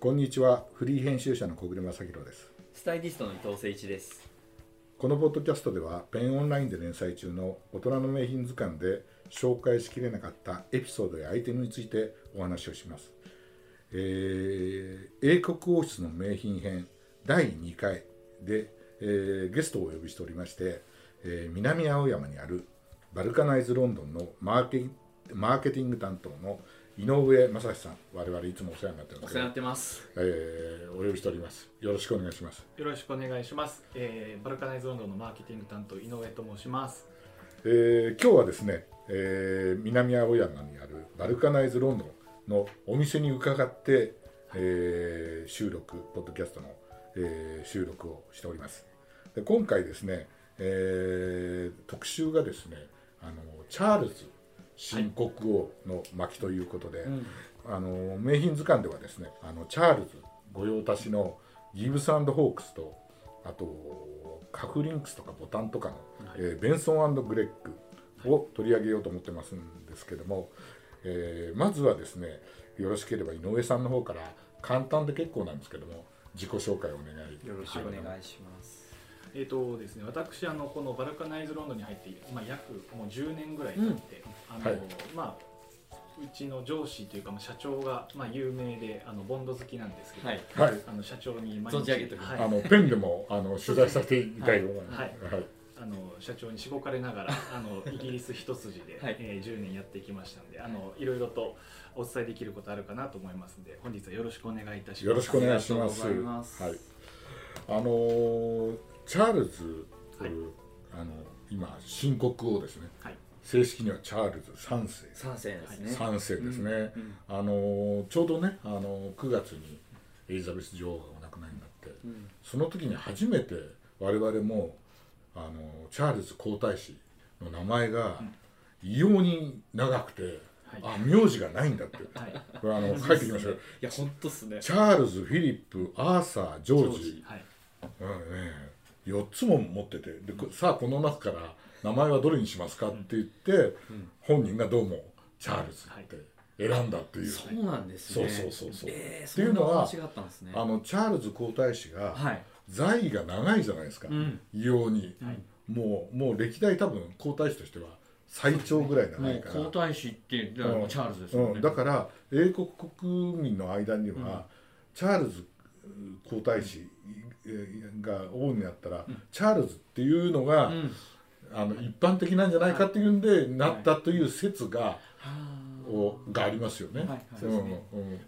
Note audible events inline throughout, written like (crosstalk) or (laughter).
こんにちは。フリー編集者の小暮正弘です。スタイリストの伊藤誠一です。このポッドキャストではペンオンラインで連載中の大人の名品図鑑で紹介しきれなかったエピソードやアイテムについてお話をします、えー英国王室の名品編第2回で、えーゲストをお呼びしておりまして、えー南青山にあるバルカナイズロンドンのマーケマーケティング担当の井上正史さん我々いつもお世話になっておりますけどお世話になってます。えーお呼びしておりますよろしくお願いしますよろしくお願いします。えーバルカナイズロンドンのマーケティング担当井上と申します。えー今日はですね、えー南青山にあるバルカナイズロンドンのお店に伺って、えー収録ポッドキャストの、えー収録をしておりますで今回ですね、えー特集がですねあのチャールズ新国王の巻ということで、あの名品図鑑ではですねあのチャールズ御用達のギブスホークスとあとカフリンクスとかボタンとかの、えーベンソングレッグを取り上げようと思ってますんですけども、えーまずはですねよろしければ井上さんの方から簡単で結構なんですけども自己紹介をお願いよろしくお願いします。えっ、とですね、私あのこのバルカナイズロンドンに入ってまあ約もう10年ぐらい経って、あの、はい。まあうちの上司というかまあ社長がまあ有名であのボンド好きなんですけど、はい。はい。あの社長に毎存じ上げております。はい。あのペンでもあの (laughs) 取材させていただいてはい。はい。あの社長にしごかれながらあのイギリス一筋で、はい。えー10年やってきましたのであのいろいろとお伝えできることあるかなと思いますので本日はよろしくお願いいたします。よろしくお願いします。はい。あのーチャールズ、はいあの今新国王ですね。はい正式にはチャールズ三世。三世ですね。三世ですね。うんあのーちょうどね、あのー9月にエリザベス女王がお亡くなりになって、うんその時に初めて我々もあのーチャールズ皇太子の名前が異様に長くて、はいあ名字がないんだって。はいこれあの書いてきましたよ。いや本当っすね。チャールズ、フィリップ、アーサー、ジョージ、はいうんね、4つも持っててでこさあこの中から名前はどれにしますかって言って、本人がどうもチャールズって選んだっていう、そうなんですね。そうそうそうそう。えー、っていうのはあったんですね。あのチャールズ皇太子がはい。在位が長いじゃないですか、ん。異様に、もうもう歴代多分皇太子としては最長ぐらい長もいうから。皇太子ってチャールズですよね。うん、だから英国国民の間には、チャールズ皇太子えーが王になったら、チャールズっていうのが、うん。あの一般的なんじゃないかっていうんで、なったという説が、はおがありますよね。はいはい。うんうん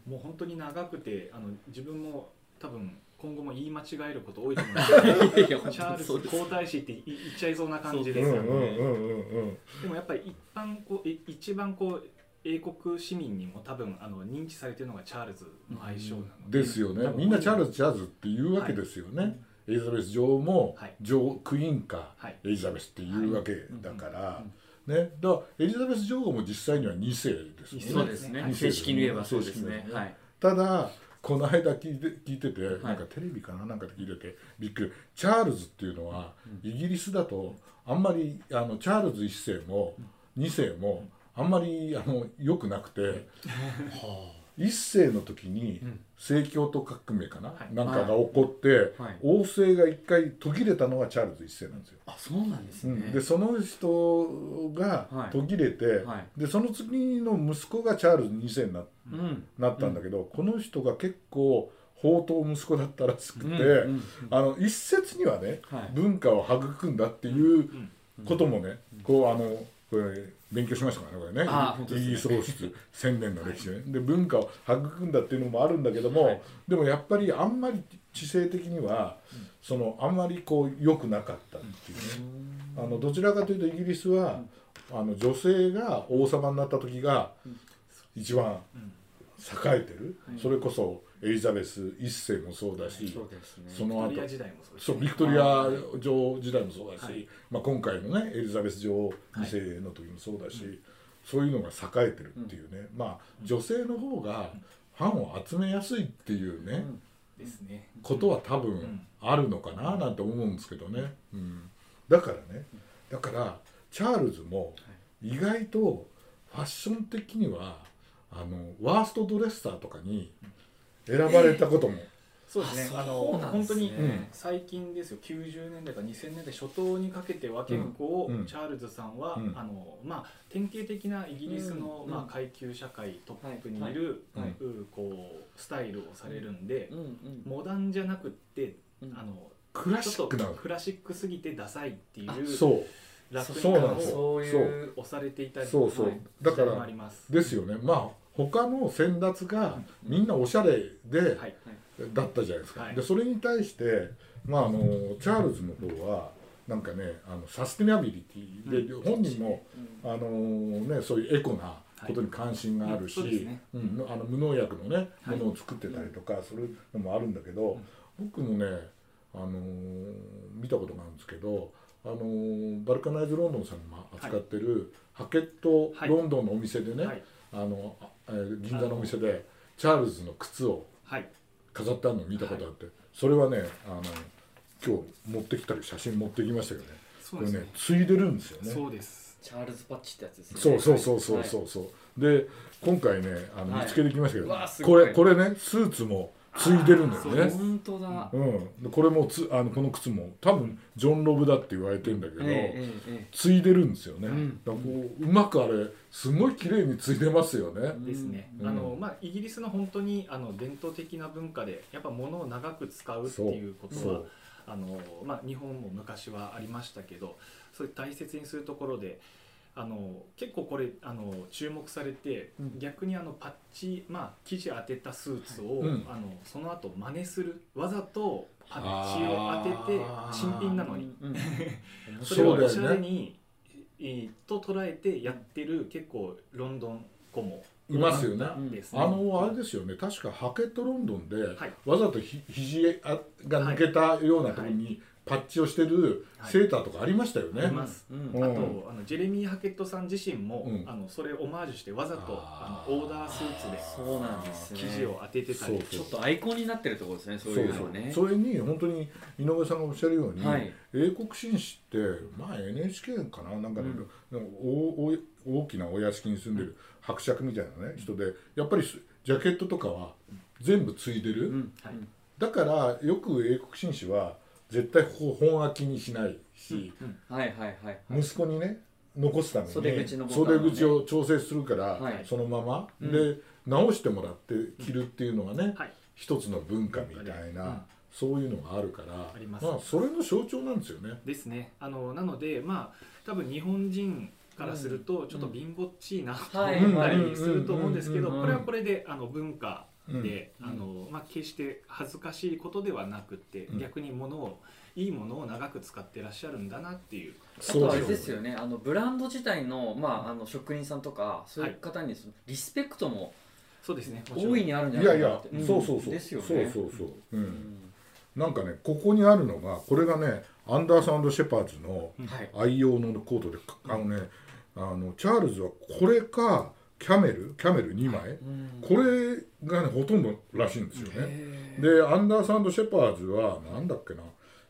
もう本当に長くてあの自分も多分今後も言い間違えること多いと思。(laughs) いや本チャールズ皇太子って言言っちゃいそうな感じうんですよね、うんうんうんうんでもやっぱり一般こうい一番こう英国市民にも多分あの認知されているのがチャールズの愛称なので、ですよね。みんなチャールズチャールズっていうわけですよね、エリザベス女王も、はい。女王クイーンか、はい。エリザベスっていうわけだから、ね、だからエリザベス女王も実際には2世ですよねそうですね。はい正式に言えばそうですね。はい。ただこの間聞いて聞いてて、なんかテレビかな？なんかで聞いててびっくり。チャールズっていうのは、イギリスだとあんまりあのチャールズ1世も2世もあんまりあの良くなくて、1世の時に政教と革命かな、はい。なんかが起こって、はい。王政が一回途切れたのがチャールズ1世なんですよ。あそうなんですね。うん。でその人がはい。途切れて、はい。でその次の息子がチャールズ2世になうん。なったんだけど、この人が結構宝刀息子だったらしくて、うんうんあの一説にはね、はい。文化を育んだっていうこともね、こうあのこれ勉強しましたからねこれね。イギリス王室 (laughs) 千年の歴史ね、で文化を育んだっていうのもあるんだけども、はい。でもやっぱりあんまり知性的には、そのあんまりこう良くなかったっていうね、あのどちらかというとイギリスは、あの女性が王様になった時が一番栄えてる、それこそエリザベス一世もそうだし、そうですね。その後ビクトリア時代もそうビクトリア女王時代もそうだし、はい。まあ、今回のねエリザベス女王2世の時もそうだし、そういうのが栄えてるっていうね、まあ女性の方がファンを集めやすいっていうね、ですね。ことは多分あるのかななんて思うんですけどね、うん、だからねだからチャールズも意外とファッション的にはあのワーストドレッサーとかに、選ばれたことも。そうですね。あの本当にうん。最近ですよ。90年代から2000年代初頭にかけては結構、うん。うん。チャールズさんは、うん。あのまあ、典型的なイギリスの、うん。まあ、階級社会トップにいる、はい。はい。うこうスタイルをされるんでう、ん。うん。モダンじゃなくってうん。あのクラシックな。ちょっとクラシックすぎてダサいっていうそう。楽そうなんですよ。そういう押されていたりそうそう、はいだからります。ですよね。まあ他の先達がみんなおしゃれではいだったじゃないですか、はい。でそれに対してまああのチャールズの方はなんかねあのサステナビリティで、本人もあのねそういうエコなことに関心があるし、あの無農薬のねはい。ものを作ってたりとかするのもあるんだけど、僕もねあの見たことがあるんですけどあのバルカナイズロンドンさんが扱ってる、ハケットはい。ロンドンのお店でね、はい。あのあえー銀座のお店でチャールズの靴をはい。飾ってあるのを見たことあって、それはねあの今日持ってきたり写真持ってきましたけどね。これねねついでるんですよね。そうです。チャールズパッチってやつですね。そうそうそうそうそう。そう、で今回ねあのはい。見つけてきましたけど、これこれねスーツもついでるんだよね。本当だ。うん、でこれもつあのこの靴も多分ジョン・ロブだって言われてるんだけど、ええええついでるんですよね、ん。だこううまくあれすごい綺麗についでますよね、ですね、うん。あのまあ、イギリスの本当にあの伝統的な文化でやっぱ物を長く使うっていうことはあの、まあ、日本も昔はありましたけどそういう大切にするところであの結構これあの注目されて、うん。逆にあのパッチ、まあ、生地当てたスーツを、うん。あのその後真似するわざとパッチを当てて新品なのに。うん。(laughs) それをおしゃれに、えーと捉えてやってる結構ロンドン子もいますよね。んですね。あのあれですよね。確かハケットロンドンで、はい。わざとひ肘が抜けたようなところにパッチをしてるはい。セーターとかありましたよね、あとあのジェレミー・ハケットさん自身も、うん。あのそれをオマージュしてわざとあのオーダースーツでそうなんですね。生地を当ててたり。そうちょっとアイコンになってるところですねそういうのはね。それに本当に井上さんがおっしゃるように、はい。英国紳士ってまあ NHK かな。なんかね、なん。かおお大きなお屋敷に住んでる伯爵みたいなね人でやっぱりすジャケットとかは全部ついでる、うん。はい。だからよく英国紳士は絶対本開きにしないし、はいはいはい息子にね残すために袖口ね。袖口を調整するから、はい。そのまま、うん。で直してもらって着るっていうのがね、はい。一つの文化みたいな、うん。そういうのがあるからあります。あそれの象徴なんですよね。ですね。あのなのでまあ多分日本人からするとちょっと貧乏っちいなと思はいったりすると思うんですけどうん。これはこれであの文化で、うん。あのまあ、決して恥ずかしいことではなくて、うん。逆に物をいいものを長く使ってらっしゃるんだなっていう。あとあれですよね。あのブランド自体の,、まあ、あの職人さんとかそういう方にそのリスペクトもそうですね。大いにあるんじゃいやいやないかなって、ん。そうそうそう。ですよね。そうそうそう、ううん。んなんかねここにあるのがこれがねアンダーサンド・シェパーズのはい。愛用のコートであのねあのチャールズはこれかキャメル？キャメル2枚、うん。これがねほとんどらしいんですよね。へで Anderson & Sheppard はなんだっけな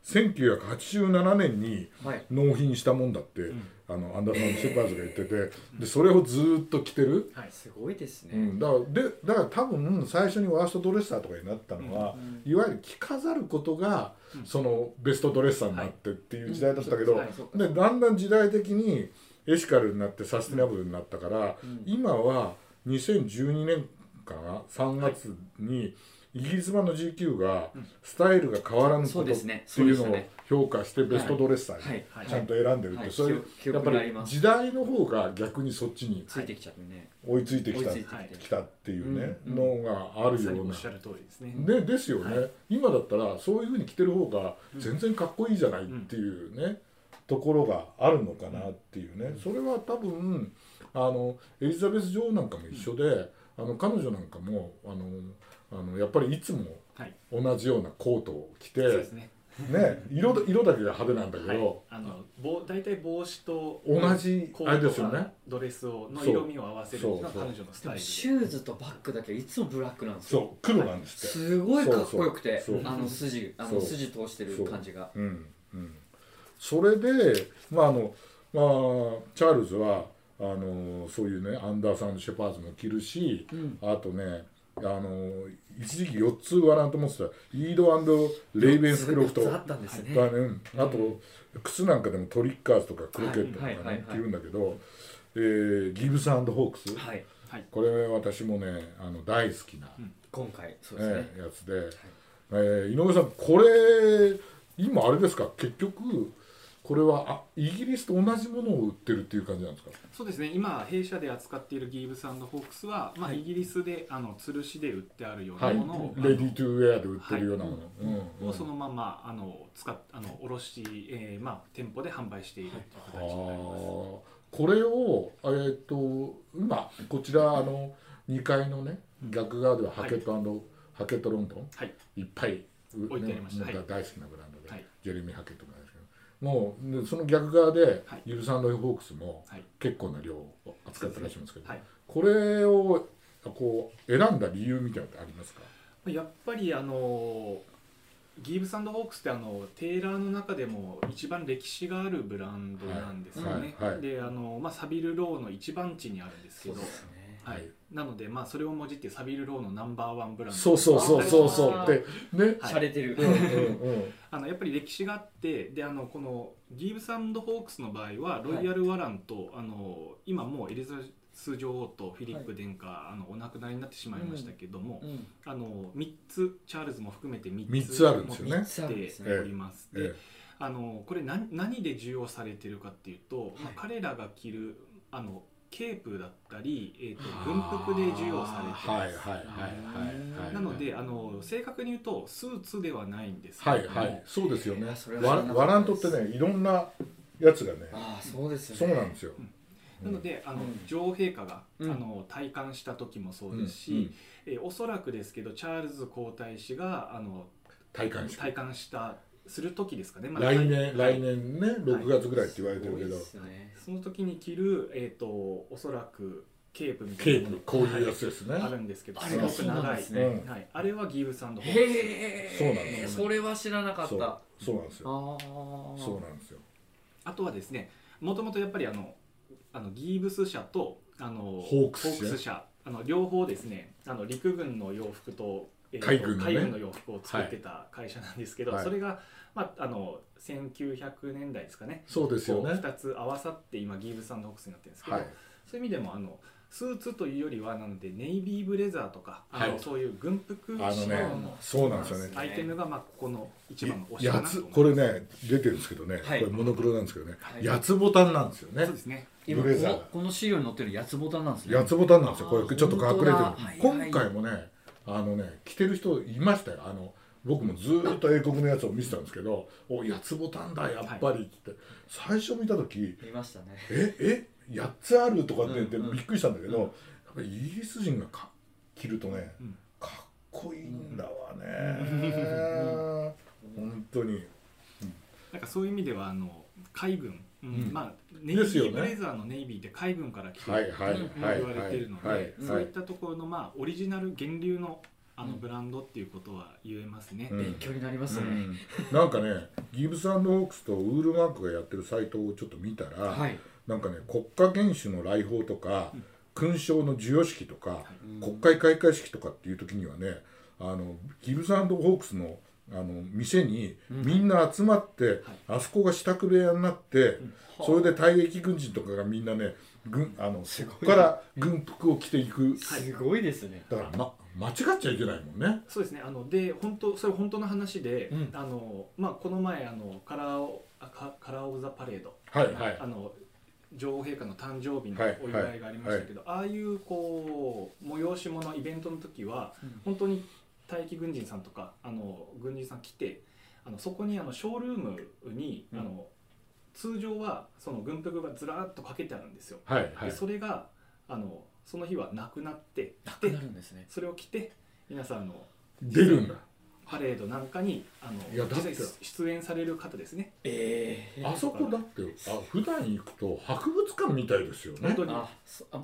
？1987年にーはい。納品したもんだって、ん。あの Anderson & Sheppard が言ってて、でそれをずーっと着てる、はいすごいですね、うん、だからでだから多分最初にワーストドレッサーとかになったのは、いわゆる着飾ることが、そのベストドレッサーになってっていう時代だったけど、でだんだん時代的にエシカルになってサステナブルになったから、今は2012年かな3月にイギリス版の GQ がスタイルが変わらぬことってそうですね。いうのを評価してベストドレッサーにちゃんと選んでるって、はい。そういうやっぱり時代の方が逆にそっちについてきちゃってね。追いついてきたきたっていうね、うんのがあまるような。で。でですよね、はい。今だったらそういうふうに着てる方が全然かっこいいじゃないっていうね、ところがあるのかなっていうね、それは多分あのエリザベス女王なんかも一緒で、あの彼女なんかもあのあのやっぱりいつもはい、同じようなコートを着て、そうですね。ね色だ色だけが派手なんだけはい。ど、、あの帽大体帽子と同じコートあれですよね。がドレスをの色味を合わせるのが彼女のスタイルで。シューズとバッグだけいつもブラックなんですよ。そう黒なんですって、すごいかっこよくてあの筋あの筋通してる感じが。うん。うん、それでまああのまあチャールズはあのそういうね Anderson & Sheppard も着るし、うん。あとねあの一時期4つワラント持ってた。 Ede & Ravenscroft。四つあったんですね。あと靴なんかでも Tricker's とか Crockett とかねはいはいはいはい。って言うんだけど、えーギブスホークス、はいこれ私もねあの大好きな、今回そうですね、ええやつで、えー井上さんこれ今あれですか？結局これはあイギリスと同じものを売ってるっていう感じなんですか？そうですね。今弊社で扱っているギーブスホークスは、まあはい。イギリスであの吊るしで売ってあるようはない。ものを、レディートゥーウェアで売ってるようなもの、うんをそのままあの使っあの卸、えーまあ、店舗で販売しているというあ形になります。ー。これを、えー、と今こちらあの2階のね逆側ではハケット、ハケットロンドン、はい。いっぱいう置いてありました。ねはい。大好きなブランドで、はい。ジェレミー・ハケットなんですけどもうでその逆側で、はい。ユルサンド・ホークスもはい。結構な量を扱ってらっしゃいますけど、はい。これをこう選んだ理由みたいなのってありますか？やっぱりあのギーブスホークスってあのテーラーの中でも一番歴史があるブランドなんですよね。はい。はい。はい。であの、まあ、サビルローの一番地にあるんですけどはい。はい。なので、まあ、それをもじってサビルローのナンバーワンブランド。そうそうそうそうそうってね、はい。洒落てる、うんうんうん。(laughs) あのやっぱり歴史があってであのこのギーブスホークスの場合はロイヤル・ワランと、あの今もうエリザベス女王とフィリップ殿下、あのお亡くなりになってしまいましたけども、うん。あの3つチャールズも含めて3つ三つあるんですよね。ております。あのこれ何何で需要されてるかっていうと、まあ、彼らが着るあのケープだったり、えー、と軍服で需要されてます。はいはいはいはいはいなのであの正確に言うとスーツではないんですけはいはい。そうですよね。ワラントってねいろんなやつがね。ああそうですよそうねなんですよ、なのであの、うん。女王陛下が、うん。あの戴冠した時もそううんですし、えーおそらくですけどチャールズ皇太子があの体感式戴冠したする時ですかね、まあ来年はい。来年ね6月ぐらいって言われてるけど、すごいね。その時に着る、えー、とおそらくケープみたケいなもの。ープこういうやつですね、あるんですけどすあれがそうなんごく長い。ですねうん。はい、あれはギブスホークス。へえそうなんですよそれは知らなかっそう。たそうなんですよ。ああそうなんですよ。あとはですねもともとやっぱりあのあのギーブス社とあのホークス社。社。あの両方ですねあの陸軍の洋服と,、えーと海軍のね。海軍の洋服を作ってた会社なんですけど、はい。それが、まあ、あの1900年代ですかね。そうですよね。2つ合わさって今ギーブスホークスになってるんですけど、はい。そういう意味でもあのスーツというよりはなのでネイビーブレザーとかあの、はい。そういう軍服あのね仕様のそうなんですよね。アイテムがまあここの一番の推しかやなこれね出てるんですけどね、はい。これモノクロなんですけどね、はい。やつボタンなんですよね。そうですね。今ブレザーこのこの資料に載ってるやつボタンなんですね。やつボタンなんですよ。これちょっと隠れてる、今回もねあのね着てる人いましたよ。あの僕もずーっと英国のやつを見てたんですけど「おやつボタンだやっぱり」って、最初見た時見ましたね「ええ8つある?」とかって言ってうんうんびっくりしたんだけど、うん。やっぱりイギリス人がか着るとね、うん。かっこいいんだわね、本当に。なんかそういう意味ではあの海軍、うん。うん。まあネイビーブレザーのネイビーって海軍から来てるはいはいうんはい言われてるので、はいはいそういったところのまあオリジナル源流のあのうんブランドっていうことは言えますね。うん。勉強になりますね、うん。なんかねギブスホークスとウールマークがやってるサイトをちょっと見たら、はい。なんかね国家元首の来訪とか、勲章の授与式とか、うん。国会開会式とかっていう時にはねあのギブスホークスのあの店にうん。みんな集まって、あそこが支度部屋になって、それで退役軍人とかがみんなね軍あのそこから軍服を着ていく、すごいですね。だから、ま、間違っちゃいけないもんね。そうですね。あので本当それ本当の話で、うん。あのまあこの前あのカラーオあカカラーオブザパレード、はいはい。あの女王陛下の誕生日のはいお祝いがありましたけど、ああいうこう催し物イベントの時は、うん。本当に待機軍人さんとかあの軍人さん来てあのそこにあのショールームに、うん。あの通常はその軍服がずらっとかけてあるんですよ。はいはい。でそれがあのその日はなくなってなくなるんですね。それを着て皆さんあの出るんだ。パレードなんかにあのいやだって。出演される方ですね。ええあそこだってあ普段行くと博物館みたいですよね。本当に。あ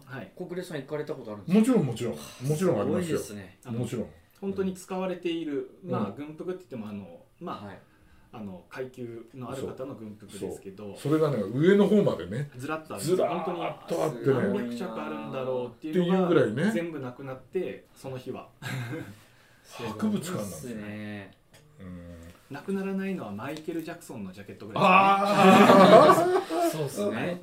はい。国連さん行かれたことあるんですかもちろんもちろん。もちろんありますよ。すごいですね。もちろん。本当に使われている、まあうん。軍服って言ってもあのまあ、はいあの階級のある方の軍服ですけどそれがね上の方までねずらっとある。ずら本当にーっとあってね。何百着あるんだろうっていうぐらいね。が全部なくなってその日は。(laughs) 博物館なんですすね。なくならないのはマイケル・ジャクソンのジャケットぐらいああそうですね。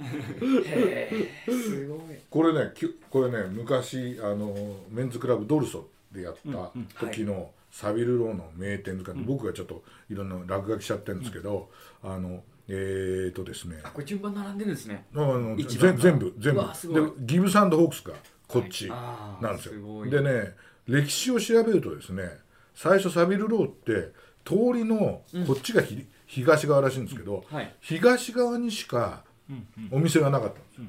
(laughs) すごい。これねきゅこれね昔あのメンズクラブドルソでやったうんうん時のサビルローの名店図鑑、うん。僕がちょっといろんな落書きしちゃってるんですけど、あのえーとですね。あこれ順番並んでるんですね。あの全部全部。でギブサンドホークスがこっちなんですよ、すごい。でね歴史を調べるとですね最初サビルローって通りのうん。こっちがひ、東側らしいんですけど、はい。東側にしかうんうん。お店がなかったんですよ。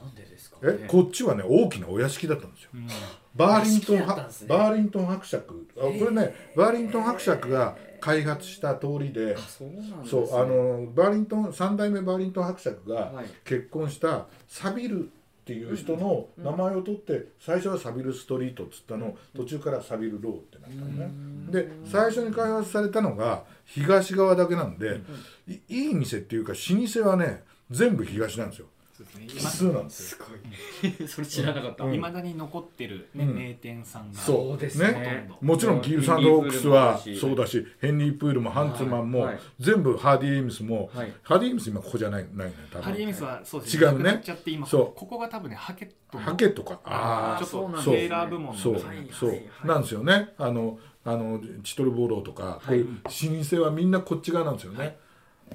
なんでですかえこっちはね大きなお屋敷だったんですよ。うんバーリントンね。バーリントン伯爵。あこれねバーリントン伯爵が開発した通りであそうね。あのバーリントン3代目バーリントン伯爵がはい。結婚したサビルっていう人の名前を取って最初はサビルストリートっつったの途中からサビルローってなったのね。で最初に開発されたのが東側だけなんでいいい店っていうか老舗はね全部東なんですよそうですね。奇数なんですよすごい。(laughs) それ知らなかった。うん。いまだに残ってる、ねうん。名店さんが。そうそうですね。もちろんギルサンドホークスはそうだしヘンリー・プールもハンツマンも、はい。はい。全部ハーディー・エイムスも、はい。ハーディー・エイムス今ここじゃないないね多分。ハリー・エミスはそうです違うね。なくなっちゃって今そうここが多分ねハケットのハケットか。ああちょっとそう。なんですねセーラー部門のそう、ねはいそう、はい。はいなんですよね。あのあのチトルボーローとか、こういう老舗はみんなこっち側なんですよね、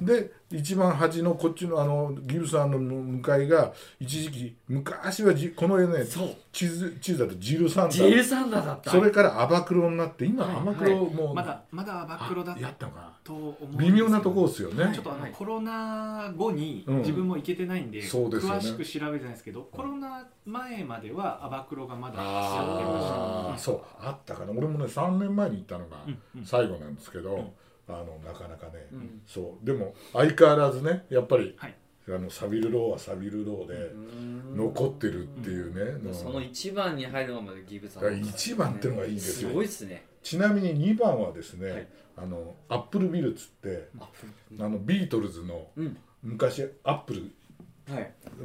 で一番端のこっちのあのギルさんの向かいが一時期昔はじこの絵ね地図地図だとジルサンダジルーサンダーだった。それからアバクロになって今はいアバクロもう、まだまだバックロだっあやったのかな。と思う微妙なところですよね、はいちょっとあの、コロナ後にうん。自分も行けてないんで、そうです詳しく調べてないですけど、コロナ前まではアバクロがまだああそう。あったかな。俺もね3年前に行ったのが最後なんですけど、んあのなかなかね、うん。そう。でも相変わらずねやっぱり、はい。あのサビルローはサビルローで残ってるっていうね、うん。その一番に入るのまでギブさんだから一番ってのがいいんですよ。すごいですね。ちなみに2番はですね、はい。あのアップルビルっつってああのビートルズのうん。昔アップルはい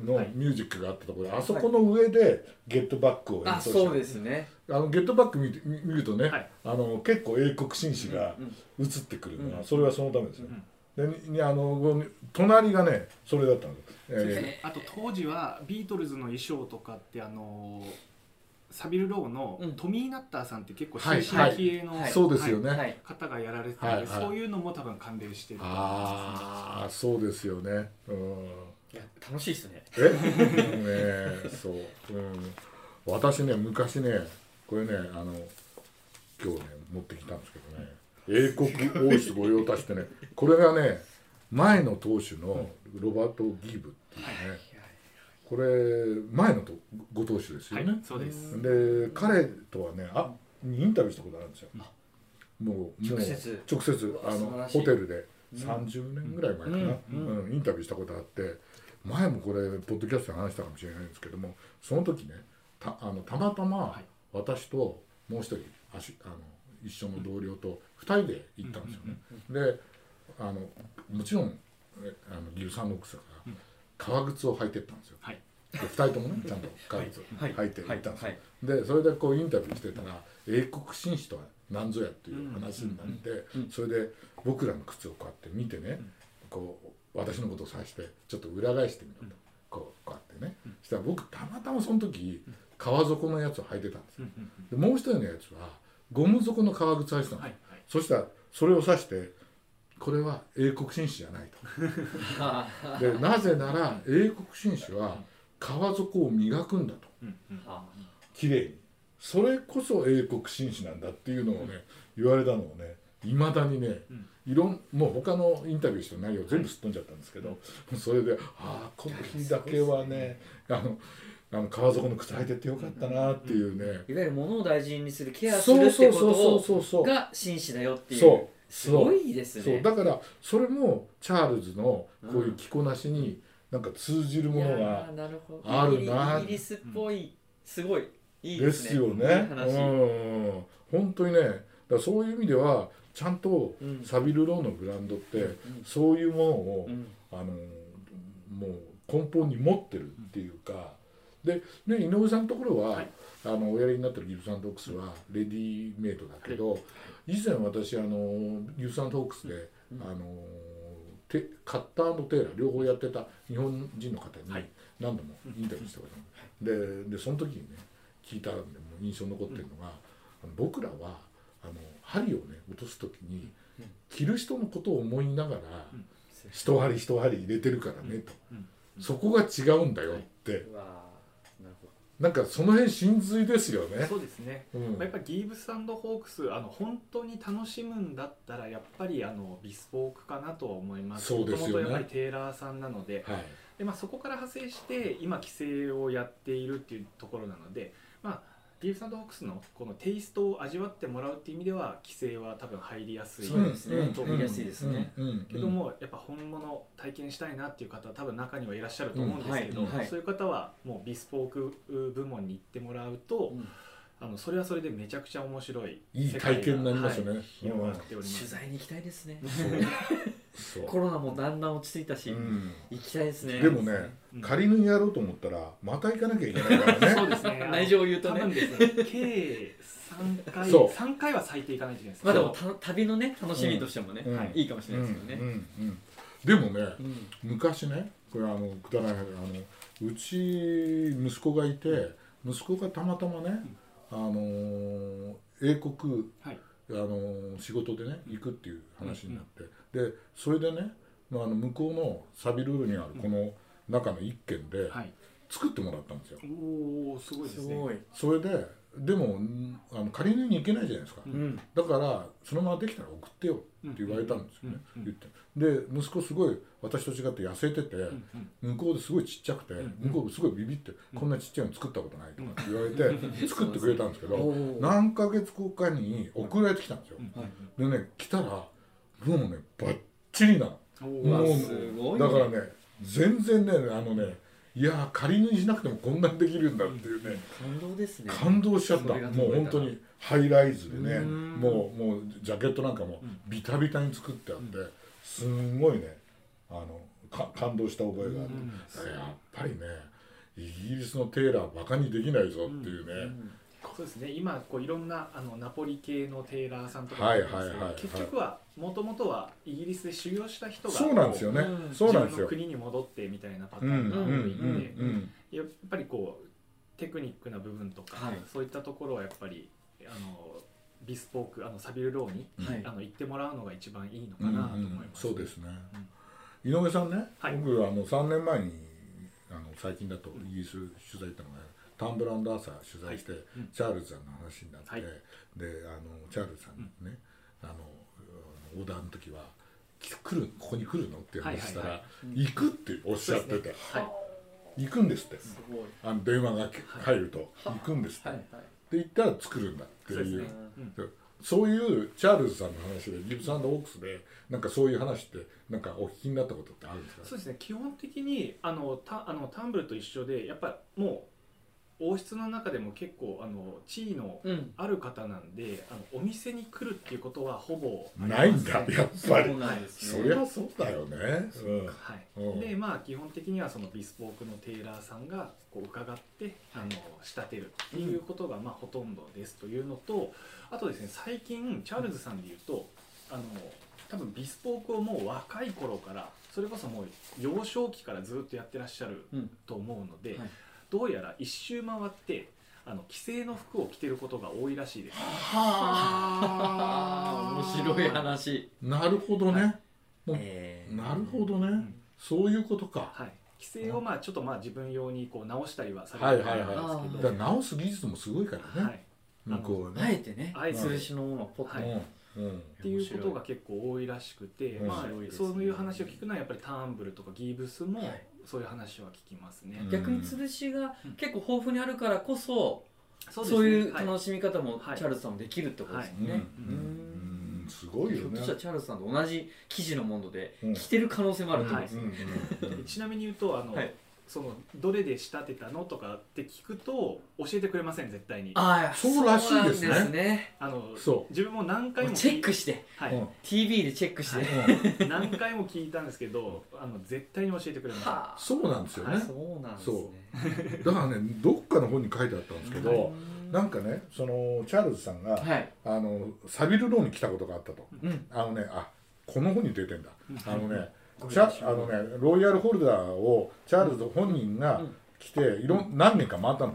のはい。ミュージックがあったところ、あそこの上でゲットバックを演あ奏してそうですね。あのゲットバック見て見見るとね、はい。あの結構英国紳士がうん映ってくるのは、うんそれはそのためですよ、うんでにあの隣がねそれだったんです、えあと当時はビートルズの衣装とかってあのサビル・ローのうん。トミー・ナッターさんって結構はい新進気鋭の、はいそうですよね。はい方がやられてたので、はいはい。そういうのも多分関連してるー、ああそうですよね。うんいや楽しいですね。え？(laughs) ねえそう、うん、私ね昔ねこれねあの今日ね持ってきたんですけどね。英国王室御用達ってねこれがね前の当主のロバート・ギーブっていうね。これ前のとご当主ですよね、はいそうです。で彼とはねあインタビューしたことあるんですよ。もうもう直接。直接あのホテルで30年ぐらい前かな、うんうんインタビューしたことあって前もこれポッドキャストで話したかもしれないんですけどもその時ねたあのたまたまはい。私ともう一人あしあの一緒の同僚と2人で行ったんですよね。であのもちろんえあのンロックさんが革靴を履いてったんですよ。はい。で2人ともねちゃんと革靴をはい。履いて行ったんですよ。はい。でそれでこうインタビューしてたら英国紳士とは何ぞやっていう話になって、うんそれで僕らの靴をこうやって見てね、こう私のことを指してちょっと裏返してみろと、こうこうやってね、そしたら僕たまたまその時革底のやつを履いてたんですよ。うんうんでもう一人のやつはゴム底の革靴履いてたんですよ、はいはい。そしたらそれを指してこれは英国紳士じゃないあと。(laughs) でなぜなら英国紳士は革底を磨くんだと。うんうん。あ。綺麗にそれこそ英国紳士なんだっていうのをね言われたのをねいまだにね、いろんもう他のインタビューした内容全部すっ飛んじゃったんですけど、それでああこの日だけはねあのあの革底の靴履いてってよかったなっていうね、いわゆる物を大事にするケアするってこそうそうそうとが紳士だよっていう。そう。すごいですね。そう。だからそれもチャールズのこういう着こなしになんか通じるものがあるな。イギリスっぽい。すごいいいでですよね。うん。本当にねからそういう意味ではちゃんとうん。サビルローのブランドって、うんそういうものを、うん。あのもう根本に持ってるっていうか、で、ね、井上さんのところは、はい。あのおやりになってるギブサンドホークスはレディメイドだけど、以前私あのギブサンドホークスで、うん。あのテカッターテーラー両方やってた日本人の方にはい。何度もインタビューしたことがある、ででその時にね聞いたんでもう印象に残ってるのが、あの僕らはあの針をね落とす時にうん。着る人のことを思いながら、うん。一針一針入れてるからねと、うん。そこが違うんだよって、なんかその辺真髄ですよね。そうですね。うん。まあやっぱりギーブスホークスあの本当に楽しむんだったらやっぱりあのビスポークかなとは思います。そうですよね。もともとやっぱりテーラーさんなので。はい。で、まあ、そこから派生して今規制をやっているっていうところなので、まあ、ギーブスホークスのこのテイストを味わってもらうっていう意味では規制は多分入りやすい。そうですね。入りやすいですね。けどもやっぱ本物体験したいなっていう方は多分中にはいらっしゃると思うんですけど、そういう方はもうビスポーク部門に行ってもらうと、うんあのそれはそれでめちゃくちゃ面白いいい体験になりますよねはい広がっております、取材に行きたいですねそう。コロナもだんだん落ち着いたし、うん。行きたいですね。でもね、うん。仮にやろうと思ったらまた行かなきゃいけないからね。そうですね。内情を言うとね。多分ですね計3回そう。三回は最低いかないといけないです。まあでもた旅のね楽しみとしてもね、うん。はい。いいかもしれないですよね、うん。うん。うんでもねうん。昔ねこれあのくだらない話あのうち息子がいて息子がたまたまね、あのー英国はい。あのー仕事でね行くっていう話になって、でそれでねまああの向こうのサビルールにあるこの中の一軒ではい。作ってもらったんですよ。おおすごいですすねごい、それででもんあの借り縫いに行けないじゃないですか、ううん。だからそのままできたら送ってよって言われたんですよね、うん言って。で息子すごい私と違って痩せてて、向こうですごいちっちゃくて、ん向こうすごいビビって、こんなちっちゃいの作ったことないとかって言われて、(laughs) 作ってくれたんですけど、何ヶ月後かに送られてきたんですよ、でね来たらもうねバッチリなもうだからね全然ねあのねいやー仮縫いしなくてもこんなにできるんだっていうね、感動ですね。感動しちゃった。もう本当にハイライズでねうん。もうもうジャケットなんかもビタビタに作ってあってすんごいねあのか感動した覚えがあって、やっぱりねイギリスのテーラーバカにできないぞっていうね、うん。そうですね。今こういろんなあのナポリ系のテーラーさんとか結局はもともとはイギリスで修行した人がそうなんですよね、うん。そうなんですよ。国に戻ってみたいなパターンが多いんで、うん。やっぱりこうテクニックな部分とか、はい。そういったところはやっぱりあのビスポークあのサビルローに、はい。あの行ってもらうのが一番いいのうんかなと思います、そうですね、井上さんね、はい。僕あの3年前にあの最近だとイギリス取材行ったのが、タンブランド朝取材して、うん。チャールズさんの話になって、はい。であのチャールズさんにね、あのオーダーの時は来来るここに来るのって話したら、はいはいは行くっておっしゃってて、ね。はい。行くんですって。すごい。あの電話が入ると、行くんですって、はい。はい。で行ったら作るんだっていうそうですね、うん。そういうチャールズさんの話でギブスオークスでなんかそういう話ってなんかお聞きになったことってあるんですか？そうですね。基本的にあのたあのタンブルと一緒でやっぱりもう王室の中でも結構あの地位のうん。ある方なんであのお店に来るっていうことはほぼないんせだやっぱり。そうなんですね。そりゃそうだよね、はい。うん。でまあ基本的にはそのビスポークのテーラーさんがこう伺ってあの仕立てるっていうことがまあほとんどですというのとあとですね最近チャールズさんでいうとあの多分ビスポークをもう若い頃からそれこそもう幼少期からずっとやってらっしゃるうん。と思うので、はいどうやら一周回ってあの既製の服を着てることが多いらしいです。ああ。面白い話。なるほどね、もうえー。なるほどね、ん。そういうことか。はい、規制をまあちょっとまあ自分用にこう直したりはさはいはいれてるんですけど、直す技術もすごいからね、はい。向こうはあねえてねあえて通しのものをポッと、はい。うん。うんっていうことが結構多いらしくて、うんまあそういう話を聞くのはやっぱりターンブルとかギーブスもはいそういう話は聞きますね。うん。逆に吊るしがうん。結構豊富にあるからこそ、そそういうはい。楽しみ方もはい。チャールズさんもできるってことですよね、すごいよね。ひょっとしたらチャールズさんと同じ生地のものでうん。着てる可能性もあると思うんですよ、うんうんうんちなみに言うとあの、はいそのどれで仕立てたのとかって聞くと教えてくれません絶対に。ああそうらしいですね。そうなんね。あのそう。自分も何回もチェックしして。はい、うん。TV でチェックして、うん何回も聞いたんですけどあの絶対に教えてくれません。はあ。そうなんですよね、そうなんですね。だからねどっかの本に書いてあったんですけど、はいなんかねそのチャールズさんが、はい。あのサビルローに来たことがあったと。うん。あのねあこの本に出てんだ。あのねごチャあのねロイヤルホルダーをチャールズ本人がうん。来ていろん何年か回ったの。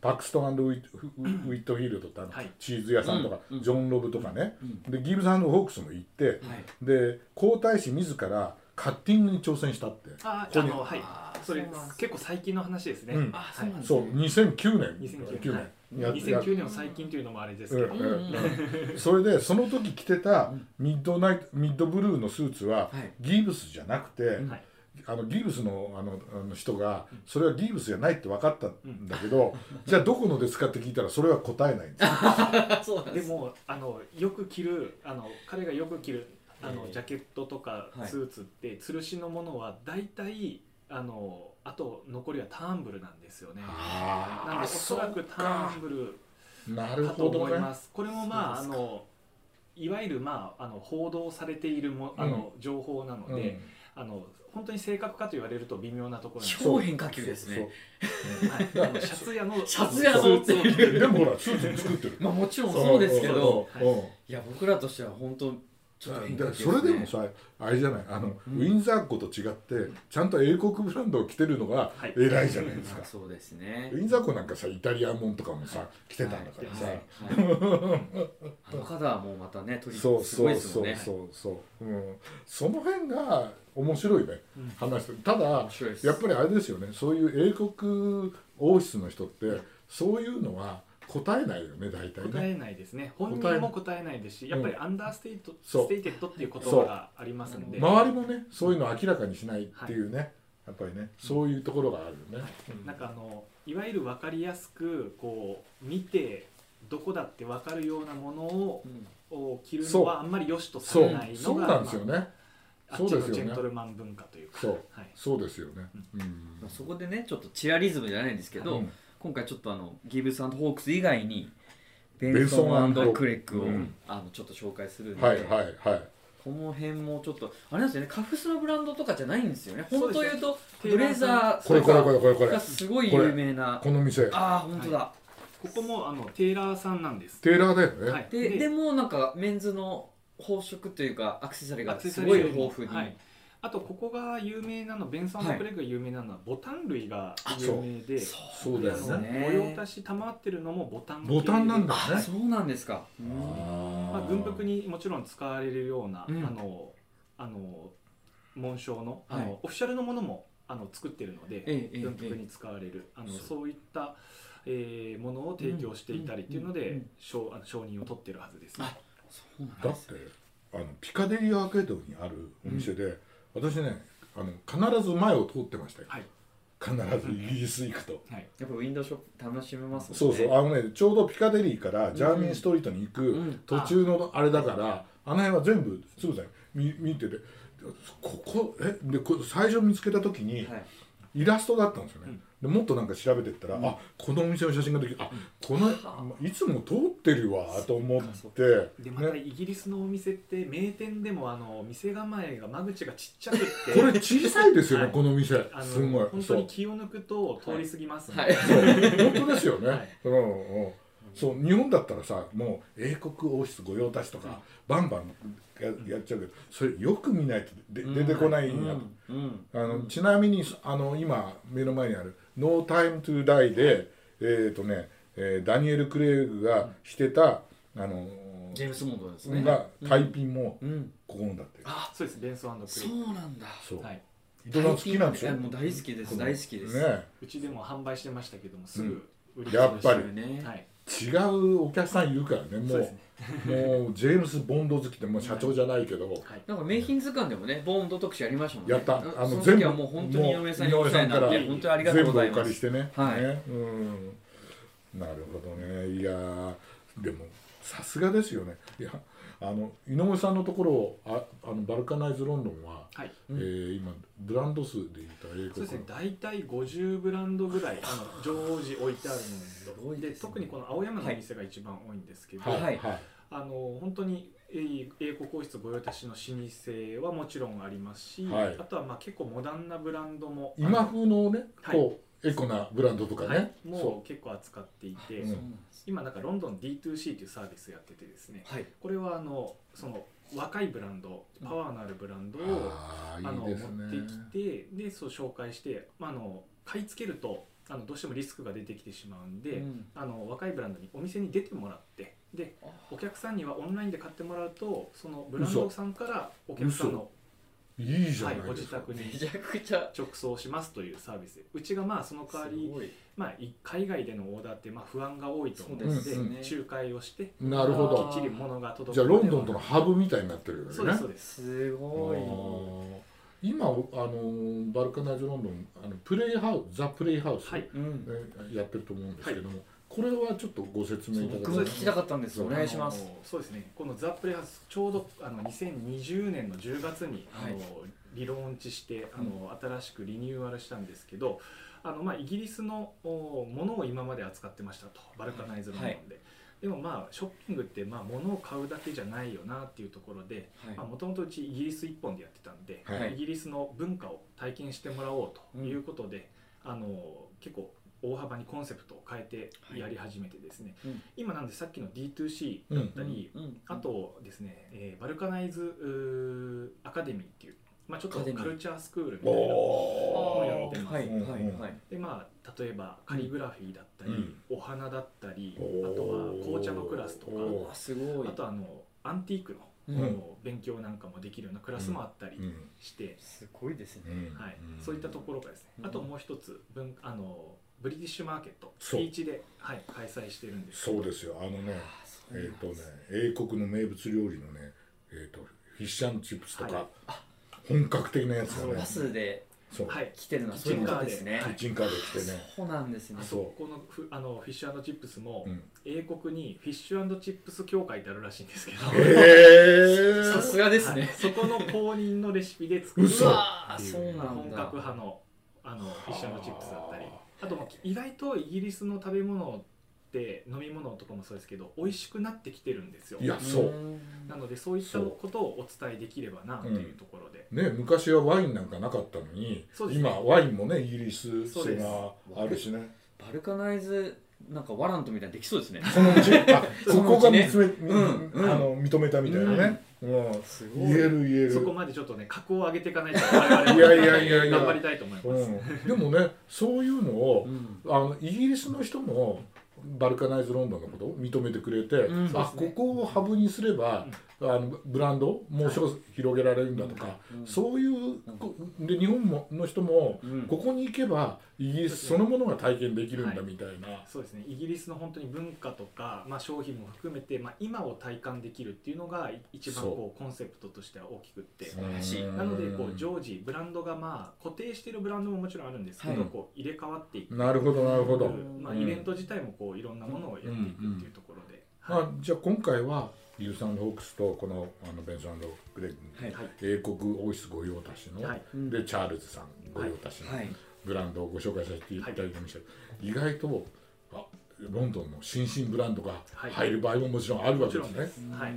パクストンウィットウィットフィールドってあの、はい。チーズ屋さんとか、ジョン・ロブとかね、うん。でギブスホークスも行ってはい。で皇太子自らカッティングに挑戦したって。あここに。あのはい。それ結構最近の話ですね、うん。あそうなんですそうね2009年。2009 9はい年2009年の最近というのもあれですけど、うんうんうん。それでその時着てたミッドナイトミッドブルーのスーツははい。ギブスじゃなくて、はい。あのギブスのあのあの人がそれはギブスじゃないって分かったんだけど、じゃあどこのですかって聞いたらそれは答えないんですよ。(laughs) です。でもあのよく着るあの彼がよく着るあの、ええ。ジャケットとかはいスーツって、吊るしのものは大体あのあと残りはターンブルなんですよね。あなんでおそらくターンブルなるかとほどね。思います。これもまああのいわゆるまああの報道されているもあの、情報なのうん。で、あの本当に正確かと言われると微妙なところなんです。超変化球ですね。はい、あのシャツ屋の (laughs) シャツ屋のスーツ。を着てるでもほらスーツ作ってる。まあもちろんそうですけど。うんうんいや僕らとしては本当それでもさあれじゃない。あの、うん。ウィンザー湖と違ってちゃんと英国ブランドを着てるのがはい。偉いじゃないですか、あそうですね。ウィンザー湖なんかさイタリアもんとかもさ着てたんだからさ、はい。はい。あの方はもうまたね取りそうすごそそういうですもんね。そうそう、うん、その辺が面白いね、うん。話してただやっぱりあれですよね。そういう英国王室の人ってそういうのは答えないよね大体ね。答えないですね。本人も答えないですしやっぱり understate、そう。 stated っていう言葉がありますので、周りもねそういうのを明らかにしないっていうね、やっぱりねそういうところがあるよね、うんなんかあのいわゆる分かりやすくこう見てどこだって分かるようなものをうん。を着るそう。のはあんまり良しとさそうれないそう。のがなんですよね、まああっちのそうですよね。ジェントルマン文化というか。そう。はい、そうですよね、うん。まあそこでねちょっとチアリズムじゃないんですけど、うん今回ちょっとあのギブスホークス以外にベベンンソンクレッグを、うん。あのちょっと紹介するんで、はいはいはい。この辺もちょっとあれなんですよね。カフスのブランドとかじゃないんですよね。本当言うとブレザーこれこれこれこれこれ。がすごい有名な。この店。ああ本当だ、ここもあのテイラーさんなんです、テーラーだよね、はい、ででもなんかメンズの宝飾というかアクセサリーアがすごい豊富に、はい、あとここが有名なのベンソンクレッグが有名なのはボタン類が有名で、そう。だよあのね模様足し賜ってるのもボタン系ボタンなんだね。あそうなんですか。まあ、軍服にもちろん使われるような、うん。あのあの紋章のあの、はい。オフィシャルのものもあの作ってるので、軍服に使われる。あのそうそういった、えーものを提供していたりっていうので、承あの承認を取ってるはずですね。あそうなんだってですあのピカデリーアーケードにあるお店で、私ねあの必ず前を通ってましたよ。はい。必ずイギリス行くと、はい。やっぱウィンドウショップ楽しめますもんね。そうそう。あのねちょうどピカデリーからジャーミンストリートに行くうん。途中のあれだから、あの辺は全部つぶさに見見てて。ここえでこ最初見つけた時に、はい。イラストだったんですよね、でもっとなんか調べてったら、あこのお店の写真ができる。あこのいつも通ってるわと思って、でまたね、イギリスのお店って名店でもあの店構えが間口がちっちゃくって。これ小さいですよね、はい。この店。あのすごい。本当に気を抜くと通り過ぎますので、はい。本当ですよね、はい。うんうん。そう日本だったらさもう英国王室御用達とか、バンバンややっちゃうけどそれよく見ないとで出てこないんや、うん。うん。あのちなみにあの今目の前にある「No Time to Die で」えっ、とね、えーダニエル・クレイグがしてた、あのジェームス・モンドですね。がタイピンもうん。ここのだって、あそうです。ベンソンクそレイうなんだ。そう、はい、伊藤さん好きなんでしょ？もう大好きです。大好きです。ねうちでも販売してましたけどもすぐ売りやっぱりそうですよねはい、違うお客さんいるからね。もうね。もうジェームス・ボンド好きってもう社長じゃないけど、(laughs) はい。なんか名品図鑑でもねボンド特集やりましたもんね。やった。あそのの全部。時はもう本当に井上さんにお世話になって本当にありがとうござい全部おます借りしてね,、はい。ね。うん。なるほどね。いやーでもさすがですよね。いやあの井上さんのところああのバルカナイズロンドンは、はい。えー今ブランド数で言ったら英国そうですね。大体50ブランドぐらいあの常時置いてあるのですね。特にこの青山のお店が一番多いんですけど、はいはい。はいあの本当にえー英国王室御用達の老舗はもちろんありますし、はい。あとはまあ結構モダンなブランドも今風のね、はい。こうエコなブランドとかね、はい、もそう。結構扱っていて、うん。今なんかロンドン D2C というサービスやっててですね。はい。これはあのその若いブランドパワーのあるブランドを、ああのあいいですね。持ってきてでそう紹介して、まあ、あの買い付けるとあのどうしてもリスクが出てきてしまうんで、うん。あの若いブランドにお店に出てもらってでお客さんにはオンラインで買ってもらうとそのブランドさんからお客さんの、いいじゃはい、ごないですか、自宅に。めちゃくちゃ。直送しますというサービス。でうちがまあその代わりまあ、い海外でのオーダーってまあ不安が多いと思うのでそうですね。仲介をしてなるほど。きっちり物が届く。じゃあロンドンとののハブみたいになってるよね。そうですそうです。すごい。今あのバルカナイズロンドンあのプレイハウスザ・プレイハウス、はい。うん。えやってると思うんですけども、これはちょっとご説明いただけ僕ますも聞きたかったんです。そうお願いします。そうですね。このザ・プレイハウスちょうどあの2020年の10月にあの、はいリローンチしてあの、新しくリニューアルしたんですけどあの、まあ、イギリスのおものを今まで扱ってましたと。バルカナイズロンドンで。でもまあショッピングってまあ物を買うだけじゃないよなっていうところではい。もともとうちイギリス一本でやってたんで、はい。イギリスの文化を体験してもらおうということで、あの結構大幅にコンセプトを変えてやり始めてですね、うん。今なんでさっきの D2C だったり、うん。あとですね、えーバルカナイズアカデミーっていう、まあ、ちょっとアカルチャースクールみたいなおやってます。はい。うんはい。はいでまあ例えばカリグラフィーだったり、うん。お花だったり、あとは紅茶のクラスとかおあすごい。あとあのアンティークの、うん。勉強なんかもできるようなクラスもあったりうん。して、すごいですね。うんはい。うん。そういったところがですね、うん。あともう一つ文あのブリティッシュマーケットそう。月1で、はい、開催してるんです。そうですよ。あのねえっ、とね英国の名物料理のねえっ、とフィッシュチップスとか、はい。本格的なやつがね。バスでそう、はい。来てるのはそういうことですね。キッチンカーでキッチンカーで来てね、そうなんですね。そうこのフあのフィッシュチップスも、うん。英国にフィッシュチップス協会ってあるらしいんですけど、へ (laughs) さすがですはい。ねそこの公認のレシピで作る嘘。うわーっていそうなん本だ格派のあのフィッシュチップスだったりあとまあ意外とイギリスの食べ物って飲み物とかもそうですけど美味しくなってきてるんですよ。いやそう。うんなのでそういったことをお伝えできればなというところで、ね昔はワインなんかなかったのに、ね。今ワインもねイギリス製そうですがあるしね。バルカナイズなんかワラントみたいにできそうですね。(laughs) そのうちあそこが認め、うんうん。あの認めたみたいなね、うん。す言える言える。そこまでちょっとね格を上げていかないと我々もいやいやいやいや。頑張りたいと思います、うん、でもねそういうのをうん。あのイギリスの人もバルカナイズロンドンのことを認めてくれて、うん。あここをハブにすれば、あのブランドもう少し広げられるんだとか、うん。そういうこで日本もの人も、うん。ここに行けばイギリスそのものが体験できるんだはい。みたいな、そうですね。イギリスの本当に文化とか、まあ、商品も含めて、まあ、今を体感できるっていうのがい一番こうコンセプトとしては大きくってなのでこう常時ブランドがまあ固定しているブランドももちろんあるんですけど、はい。こう入れ替わっていく。なるほどなるほど、まあ、うんイベント自体もこういろんなものをやっていくっていうところで、あはい。じゃあ今回はビルサンドホークスとこのあのベンスグレッグ。に、はいはい。英国王室御用達の、はい。うん。でチャールズさん御用達の、はい。ブランドをご紹介させていただきました、意外とあロンドンの新進ブランドが入る場合ももちろんあるわけですね。はい、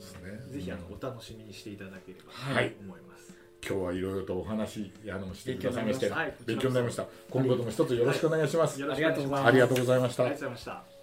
そうですね。ぜひあのお楽しみにしていただければとはい。思い。ます、今日はいろいろとお話あのしてくださいまして勉強になりましたはい勉強になりました。今後とも一つよろしくお願いします。よろしくお願い。しますありがとうございましたありがとうございました